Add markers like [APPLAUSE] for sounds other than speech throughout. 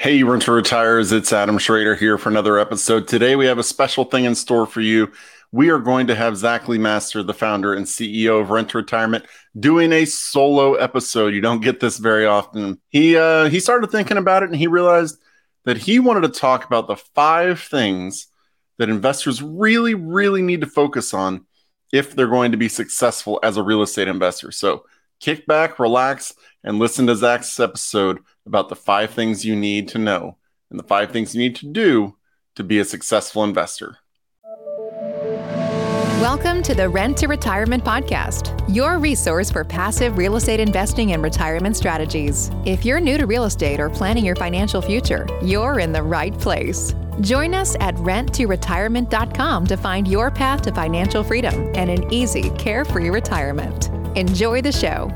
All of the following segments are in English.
Hey, Renter Retires, it's Adam Schrader here for another episode. Today we have a special thing in store for you. We are going to have Zach Lemaster, the founder and CEO of Rent Retirement, doing a solo episode. You don't get this very often. He uh, he started thinking about it and he realized that he wanted to talk about the five things that investors really, really need to focus on if they're going to be successful as a real estate investor. So kick back, relax, and listen to Zach's episode about the five things you need to know and the five things you need to do to be a successful investor. Welcome to the Rent to Retirement Podcast, your resource for passive real estate investing and retirement strategies. If you're new to real estate or planning your financial future, you're in the right place. Join us at renttoretirement.com to find your path to financial freedom and an easy, carefree retirement. Enjoy the show.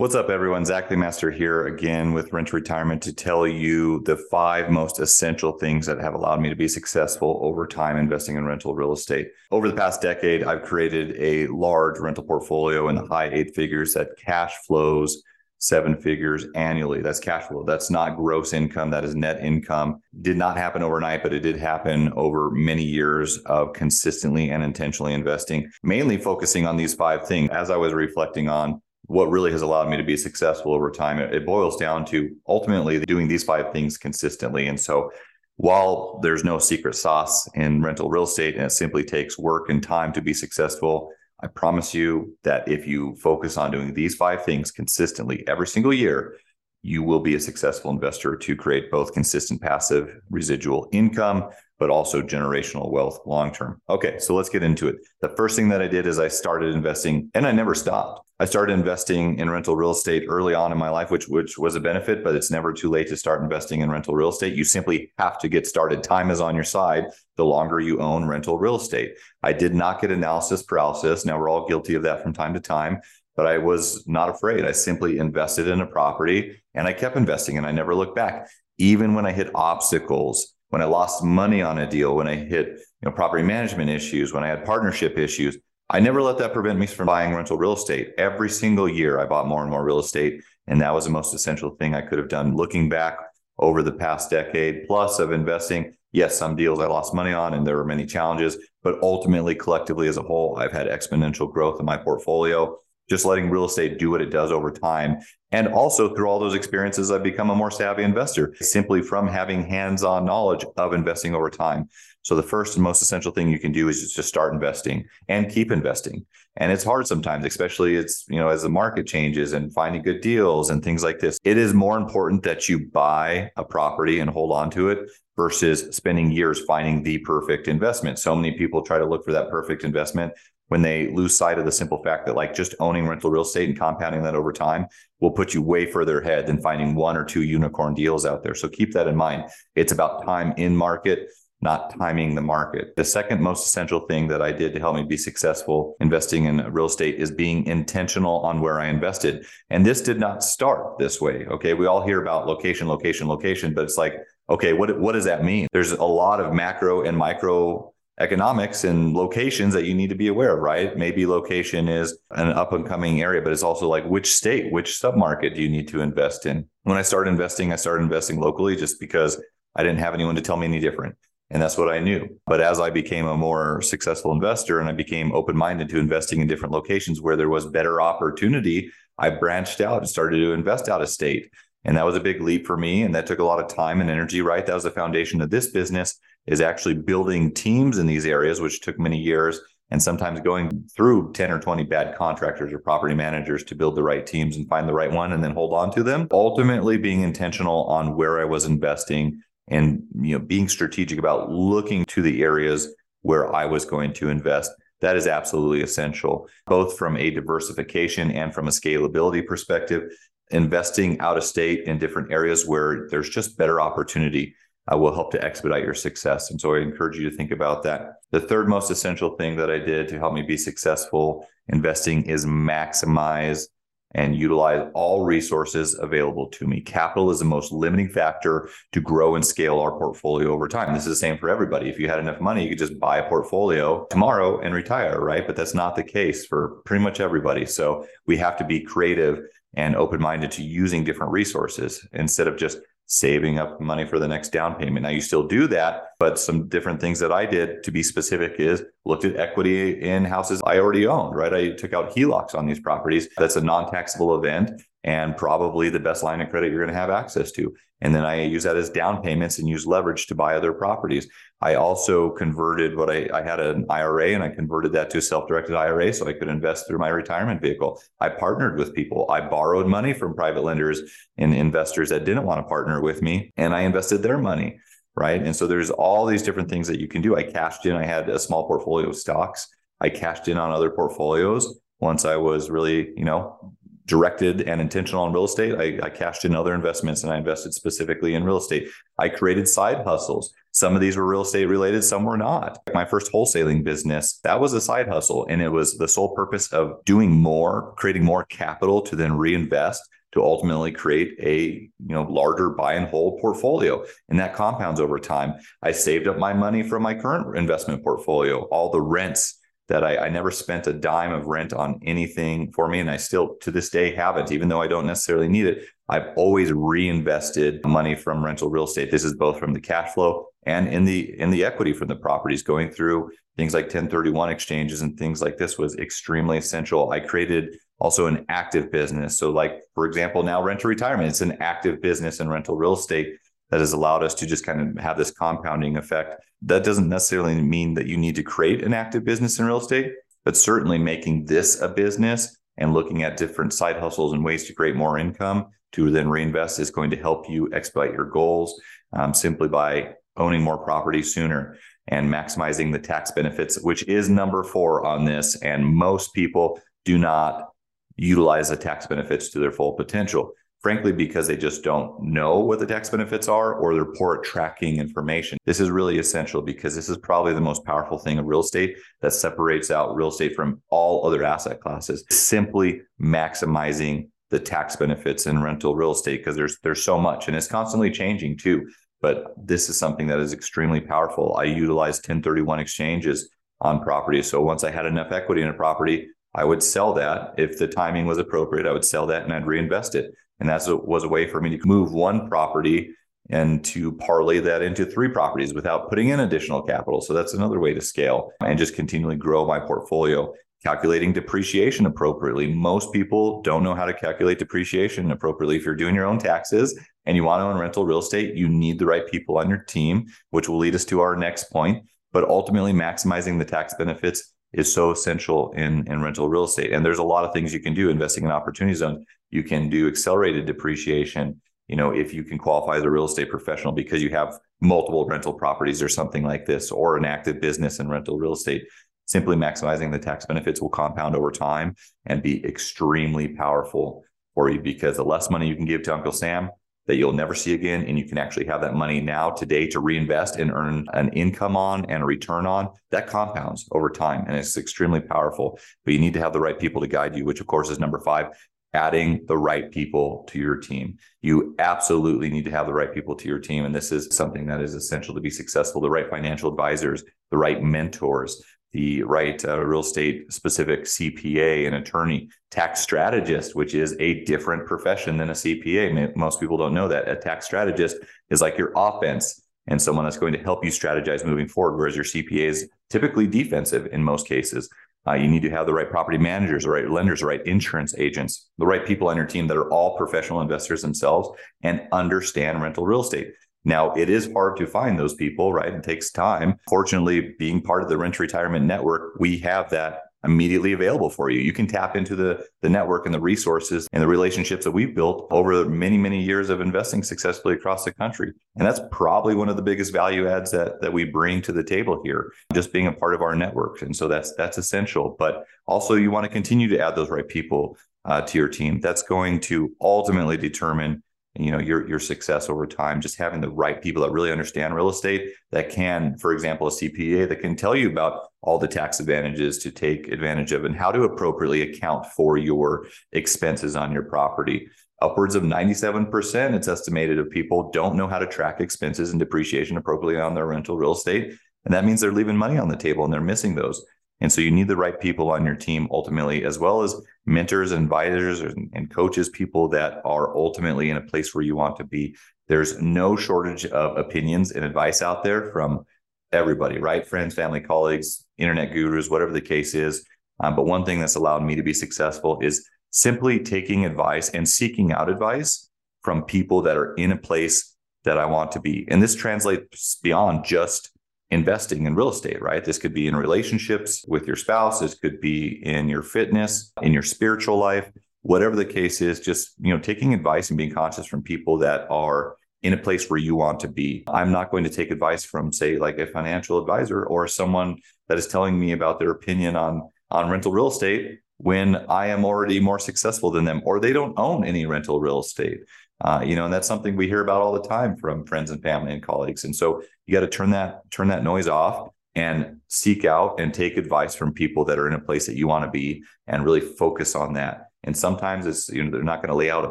What's up, everyone? Zach Lemaster here again with Rent Retirement to tell you the five most essential things that have allowed me to be successful over time investing in rental real estate. Over the past decade, I've created a large rental portfolio in the high eight figures that cash flows seven figures annually. That's cash flow. That's not gross income. That is net income. Did not happen overnight, but it did happen over many years of consistently and intentionally investing, mainly focusing on these five things. As I was reflecting on what really has allowed me to be successful over time, it, boils down to ultimately doing these five things consistently. And so while there's no secret sauce in rental real estate and it simply takes work and time to be successful, I promise you that if you focus on doing these five things consistently every single year, you will be a successful investor to create both consistent passive residual income, but also generational wealth long term. Okay, so let's get into it. The first thing that I did is I started investing and I never stopped. I started investing in rental real estate early on in my life, which which was a benefit, but it's never too late to start investing in rental real estate. You simply have to get started. Time is on your side the longer you own rental real estate. I did not get analysis paralysis. Now we're all guilty of that from time to time, but I was not afraid. I simply invested in a property and I kept investing and I never looked back. Even when I hit obstacles, when I lost money on a deal, when I hit you know property management issues, when I had partnership issues, I never let that prevent me from buying rental real estate. Every single year, I bought more and more real estate. And that was the most essential thing I could have done. Looking back over the past decade plus of investing, yes, some deals I lost money on and there were many challenges, but ultimately, collectively as a whole, I've had exponential growth in my portfolio. Just letting real estate do what it does over time. And also through all those experiences, I've become a more savvy investor simply from having hands on knowledge of investing over time. So the first and most essential thing you can do is just start investing and keep investing. And it's hard sometimes, especially it's, you know, as the market changes and finding good deals and things like this. It is more important that you buy a property and hold on to it versus spending years finding the perfect investment. So many people try to look for that perfect investment when they lose sight of the simple fact that like just owning rental real estate and compounding that over time will put you way further ahead than finding one or two unicorn deals out there. So keep that in mind. It's about time in market not timing the market. The second most essential thing that I did to help me be successful investing in real estate is being intentional on where I invested. And this did not start this way. Okay. We all hear about location, location, location, but it's like, okay, what, what does that mean? There's a lot of macro and micro economics and locations that you need to be aware of, right? Maybe location is an up and coming area, but it's also like which state, which submarket do you need to invest in? When I started investing, I started investing locally just because I didn't have anyone to tell me any different. And that's what I knew. But as I became a more successful investor and I became open minded to investing in different locations where there was better opportunity, I branched out and started to invest out of state. And that was a big leap for me. And that took a lot of time and energy, right? That was the foundation of this business is actually building teams in these areas, which took many years and sometimes going through 10 or 20 bad contractors or property managers to build the right teams and find the right one and then hold on to them. Ultimately being intentional on where I was investing and you know being strategic about looking to the areas where I was going to invest. That is absolutely essential, both from a diversification and from a scalability perspective. Investing out of state in different areas where there's just better opportunity uh, will help to expedite your success. And so I encourage you to think about that. The third most essential thing that I did to help me be successful investing is maximize and utilize all resources available to me. Capital is the most limiting factor to grow and scale our portfolio over time. This is the same for everybody. If you had enough money, you could just buy a portfolio tomorrow and retire, right? But that's not the case for pretty much everybody. So we have to be creative and open minded to using different resources instead of just saving up money for the next down payment. Now you still do that, but some different things that I did to be specific is looked at equity in houses I already owned, right? I took out HELOCs on these properties. That's a non-taxable event and probably the best line of credit you're going to have access to. And then I use that as down payments and use leverage to buy other properties. I also converted what I, I had an IRA and I converted that to a self-directed IRA so I could invest through my retirement vehicle. I partnered with people. I borrowed money from private lenders and investors that didn't want to partner with me and I invested their money. Right. And so there's all these different things that you can do. I cashed in, I had a small portfolio of stocks. I cashed in on other portfolios once I was really, you know, directed and intentional on real estate. I, I, cashed in other investments and I invested specifically in real estate. I created side hustles. Some of these were real estate related, some were not. My first wholesaling business, that was a side hustle. And it was the sole purpose of doing more, creating more capital to then reinvest to ultimately create a you know larger buy and hold portfolio and that compounds over time i saved up my money from my current investment portfolio all the rents that I, I, never spent a dime of rent on anything for me. And I still to this day haven't, even though I don't necessarily need it. I've always reinvested money from rental real estate. This is both from the cash flow and in the in the equity from the properties going through things like 1031 exchanges and things like this was extremely essential. I created also an active business. So like for example, now rent to retirement, it's an active business in rental real estate that has allowed us to just kind of have this compounding effect. That doesn't necessarily mean that you need to create an active business in real estate, but certainly making this a business and looking at different side hustles and ways to create more income to then reinvest is going to help you expedite your goals um, simply by owning more property sooner and maximizing the tax benefits, which is number four on this. And most people do not utilize the tax benefits to their full potential frankly, because they just don't know what the tax benefits are or they're poor at tracking information. This is really essential because this is probably the most powerful thing of real estate that separates out real estate from all other asset classes. Simply maximizing the tax benefits in rental real estate because there's there's so much and it's constantly changing too. But this is something that is extremely powerful. I utilize 1031 exchanges on properties. So once I had enough equity in a property, I would sell that if the timing was appropriate. I would sell that and I'd reinvest it. And that was a way for me to move one property and to parlay that into three properties without putting in additional capital. So that's another way to scale and just continually grow my portfolio. Calculating depreciation appropriately. Most people don't know how to calculate depreciation appropriately. If you're doing your own taxes and you want to own rental real estate, you need the right people on your team, which will lead us to our next point. But ultimately, maximizing the tax benefits is so essential in, in rental real estate. And there's a lot of things you can do investing in opportunity zones. You can do accelerated depreciation, you know, if you can qualify as a real estate professional because you have multiple rental properties or something like this, or an active business in rental real estate. Simply maximizing the tax benefits will compound over time and be extremely powerful for you because the less money you can give to Uncle Sam, that you'll never see again. And you can actually have that money now today to reinvest and earn an income on and a return on that compounds over time. And it's extremely powerful. But you need to have the right people to guide you, which of course is number five. Adding the right people to your team. You absolutely need to have the right people to your team. And this is something that is essential to be successful the right financial advisors, the right mentors, the right uh, real estate specific CPA, and attorney, tax strategist, which is a different profession than a CPA. Most people don't know that. A tax strategist is like your offense and someone that's going to help you strategize moving forward, whereas your CPA is typically defensive in most cases. Uh, you need to have the right property managers, the right lenders, the right insurance agents, the right people on your team that are all professional investors themselves and understand rental real estate. Now, it is hard to find those people, right? It takes time. Fortunately, being part of the Rent Retirement Network, we have that immediately available for you. You can tap into the, the network and the resources and the relationships that we've built over many, many years of investing successfully across the country. And that's probably one of the biggest value adds that, that we bring to the table here, just being a part of our network. And so that's that's essential. But also you want to continue to add those right people uh, to your team. That's going to ultimately determine you know your your success over time just having the right people that really understand real estate that can for example a cpa that can tell you about all the tax advantages to take advantage of and how to appropriately account for your expenses on your property. Upwards of 97% it's estimated of people don't know how to track expenses and depreciation appropriately on their rental real estate and that means they're leaving money on the table and they're missing those And so you need the right people on your team ultimately, as well as mentors and advisors and coaches, people that are ultimately in a place where you want to be. There's no shortage of opinions and advice out there from everybody, right? Friends, family, colleagues, internet gurus, whatever the case is. Um, but one thing that's allowed me to be successful is simply taking advice and seeking out advice from people that are in a place that I want to be. And this translates beyond just investing in real estate, right? This could be in relationships with your spouse, this could be in your fitness, in your spiritual life, whatever the case is, just, you know, taking advice and being conscious from people that are in a place where you want to be. I'm not going to take advice from say like a financial advisor or someone that is telling me about their opinion on on rental real estate when I am already more successful than them or they don't own any rental real estate. Uh, you know, and that's something we hear about all the time from friends and family and colleagues. And so you got to turn that turn that noise off and seek out and take advice from people that are in a place that you want to be and really focus on that. And sometimes it's, you know, they're not going to lay out a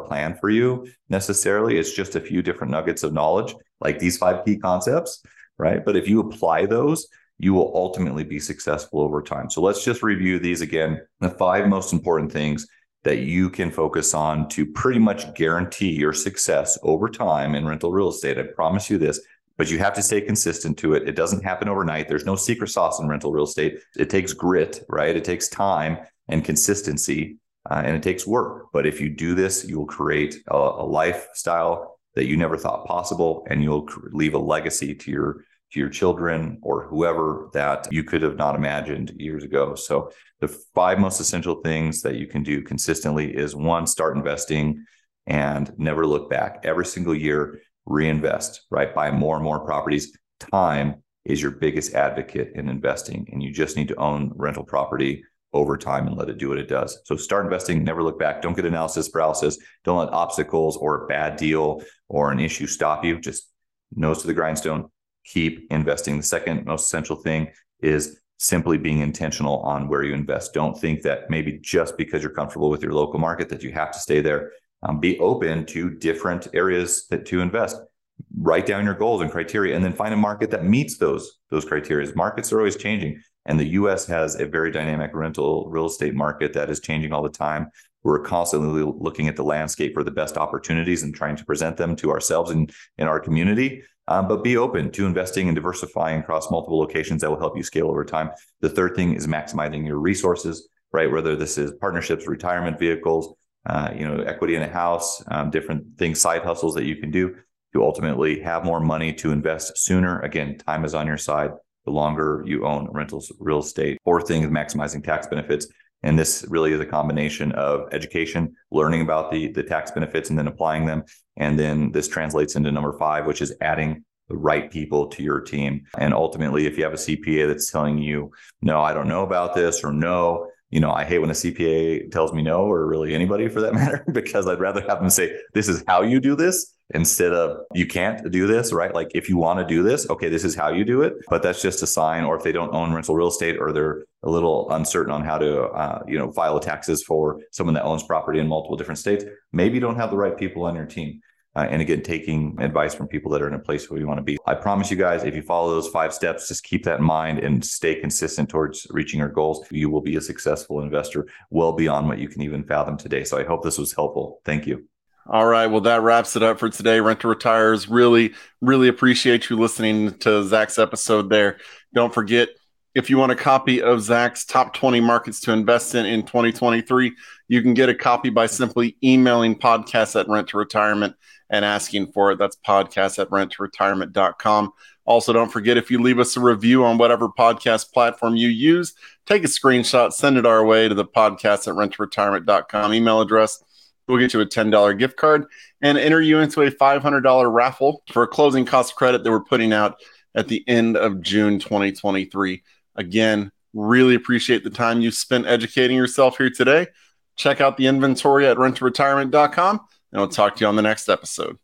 plan for you necessarily. It's just a few different nuggets of knowledge, like these five key concepts, right? But if you apply those, you will ultimately be successful over time. So let's just review these again. The five most important things that you can focus on to pretty much guarantee your success over time in rental real estate. I promise you this, but you have to stay consistent to it. It doesn't happen overnight. There's no secret sauce in rental real estate. It takes grit, right? It takes time and consistency, uh, and it takes work. But if you do this, you will create a, a lifestyle that you never thought possible, and you'll leave a legacy to your to your children or whoever that you could have not imagined years ago. So the five most essential things that you can do consistently is one, start investing and never look back. Every single year, reinvest, right? Buy more and more properties. Time is your biggest advocate in investing, and you just need to own rental property over time and let it do what it does. So start investing, never look back. Don't get analysis paralysis. Don't let obstacles or a bad deal or an issue stop you. Just nose to the grindstone, keep investing. The second most essential thing is simply being intentional on where you invest. Don't think that maybe just because you're comfortable with your local market that you have to stay there. Um, be open to different areas that to invest. Write down your goals and criteria, and then find a market that meets those those criteria. Markets are always changing, and the U.S. has a very dynamic rental real estate market that is changing all the time. We're constantly looking at the landscape for the best opportunities and trying to present them to ourselves and in our community um, but be open to investing and diversifying across multiple locations that will help you scale over time. The third thing is maximizing your resources, right? Whether this is partnerships, retirement vehicles, uh, you know, equity in a house, um, different things, side hustles that you can do to ultimately have more money to invest sooner. Again, time is on your side. The longer you own rentals, real estate, or things maximizing tax benefits. And this really is a combination of education, learning about the, the tax benefits and then applying them. And then this translates into number five, which is adding the right people to your team. And ultimately, if you have a CPA that's telling you, no, I don't know about this, or no, you know, I hate when a CPA tells me no, or really anybody for that [LAUGHS] matter, because I'd rather have them say, this is how you do this instead of you can't do this, right? Like if you want to do this, okay, this is how you do it. But that's just a sign, or if they don't own rental real estate or they're a little uncertain on how to, uh, you know, file taxes for someone that owns property in multiple different states, maybe you don't have the right people on your team. Uh, and again, taking advice from people that are in a place where you want to be. I promise you guys, if you follow those five steps, just keep that in mind and stay consistent towards reaching your goals. You will be a successful investor well beyond what you can even fathom today. So I hope this was helpful. Thank you. All right. Well, that wraps it up for today. Rent to Retires. Really, really appreciate you listening to Zach's episode there. Don't forget, if you want a copy of Zach's top 20 markets to invest in in 2023, you can get a copy by simply emailing podcast at rent to retirement and asking for it. That's podcast at renttoretirement.com. Also, don't forget if you leave us a review on whatever podcast platform you use, take a screenshot, send it our way to the podcast at renttoretirement.com email address. We'll get you a $10 gift card and enter you into a $500 raffle for a closing cost credit that we're putting out at the end of June 2023. Again, really appreciate the time you spent educating yourself here today. Check out the inventory at renttoretirement.com and we'll talk to you on the next episode.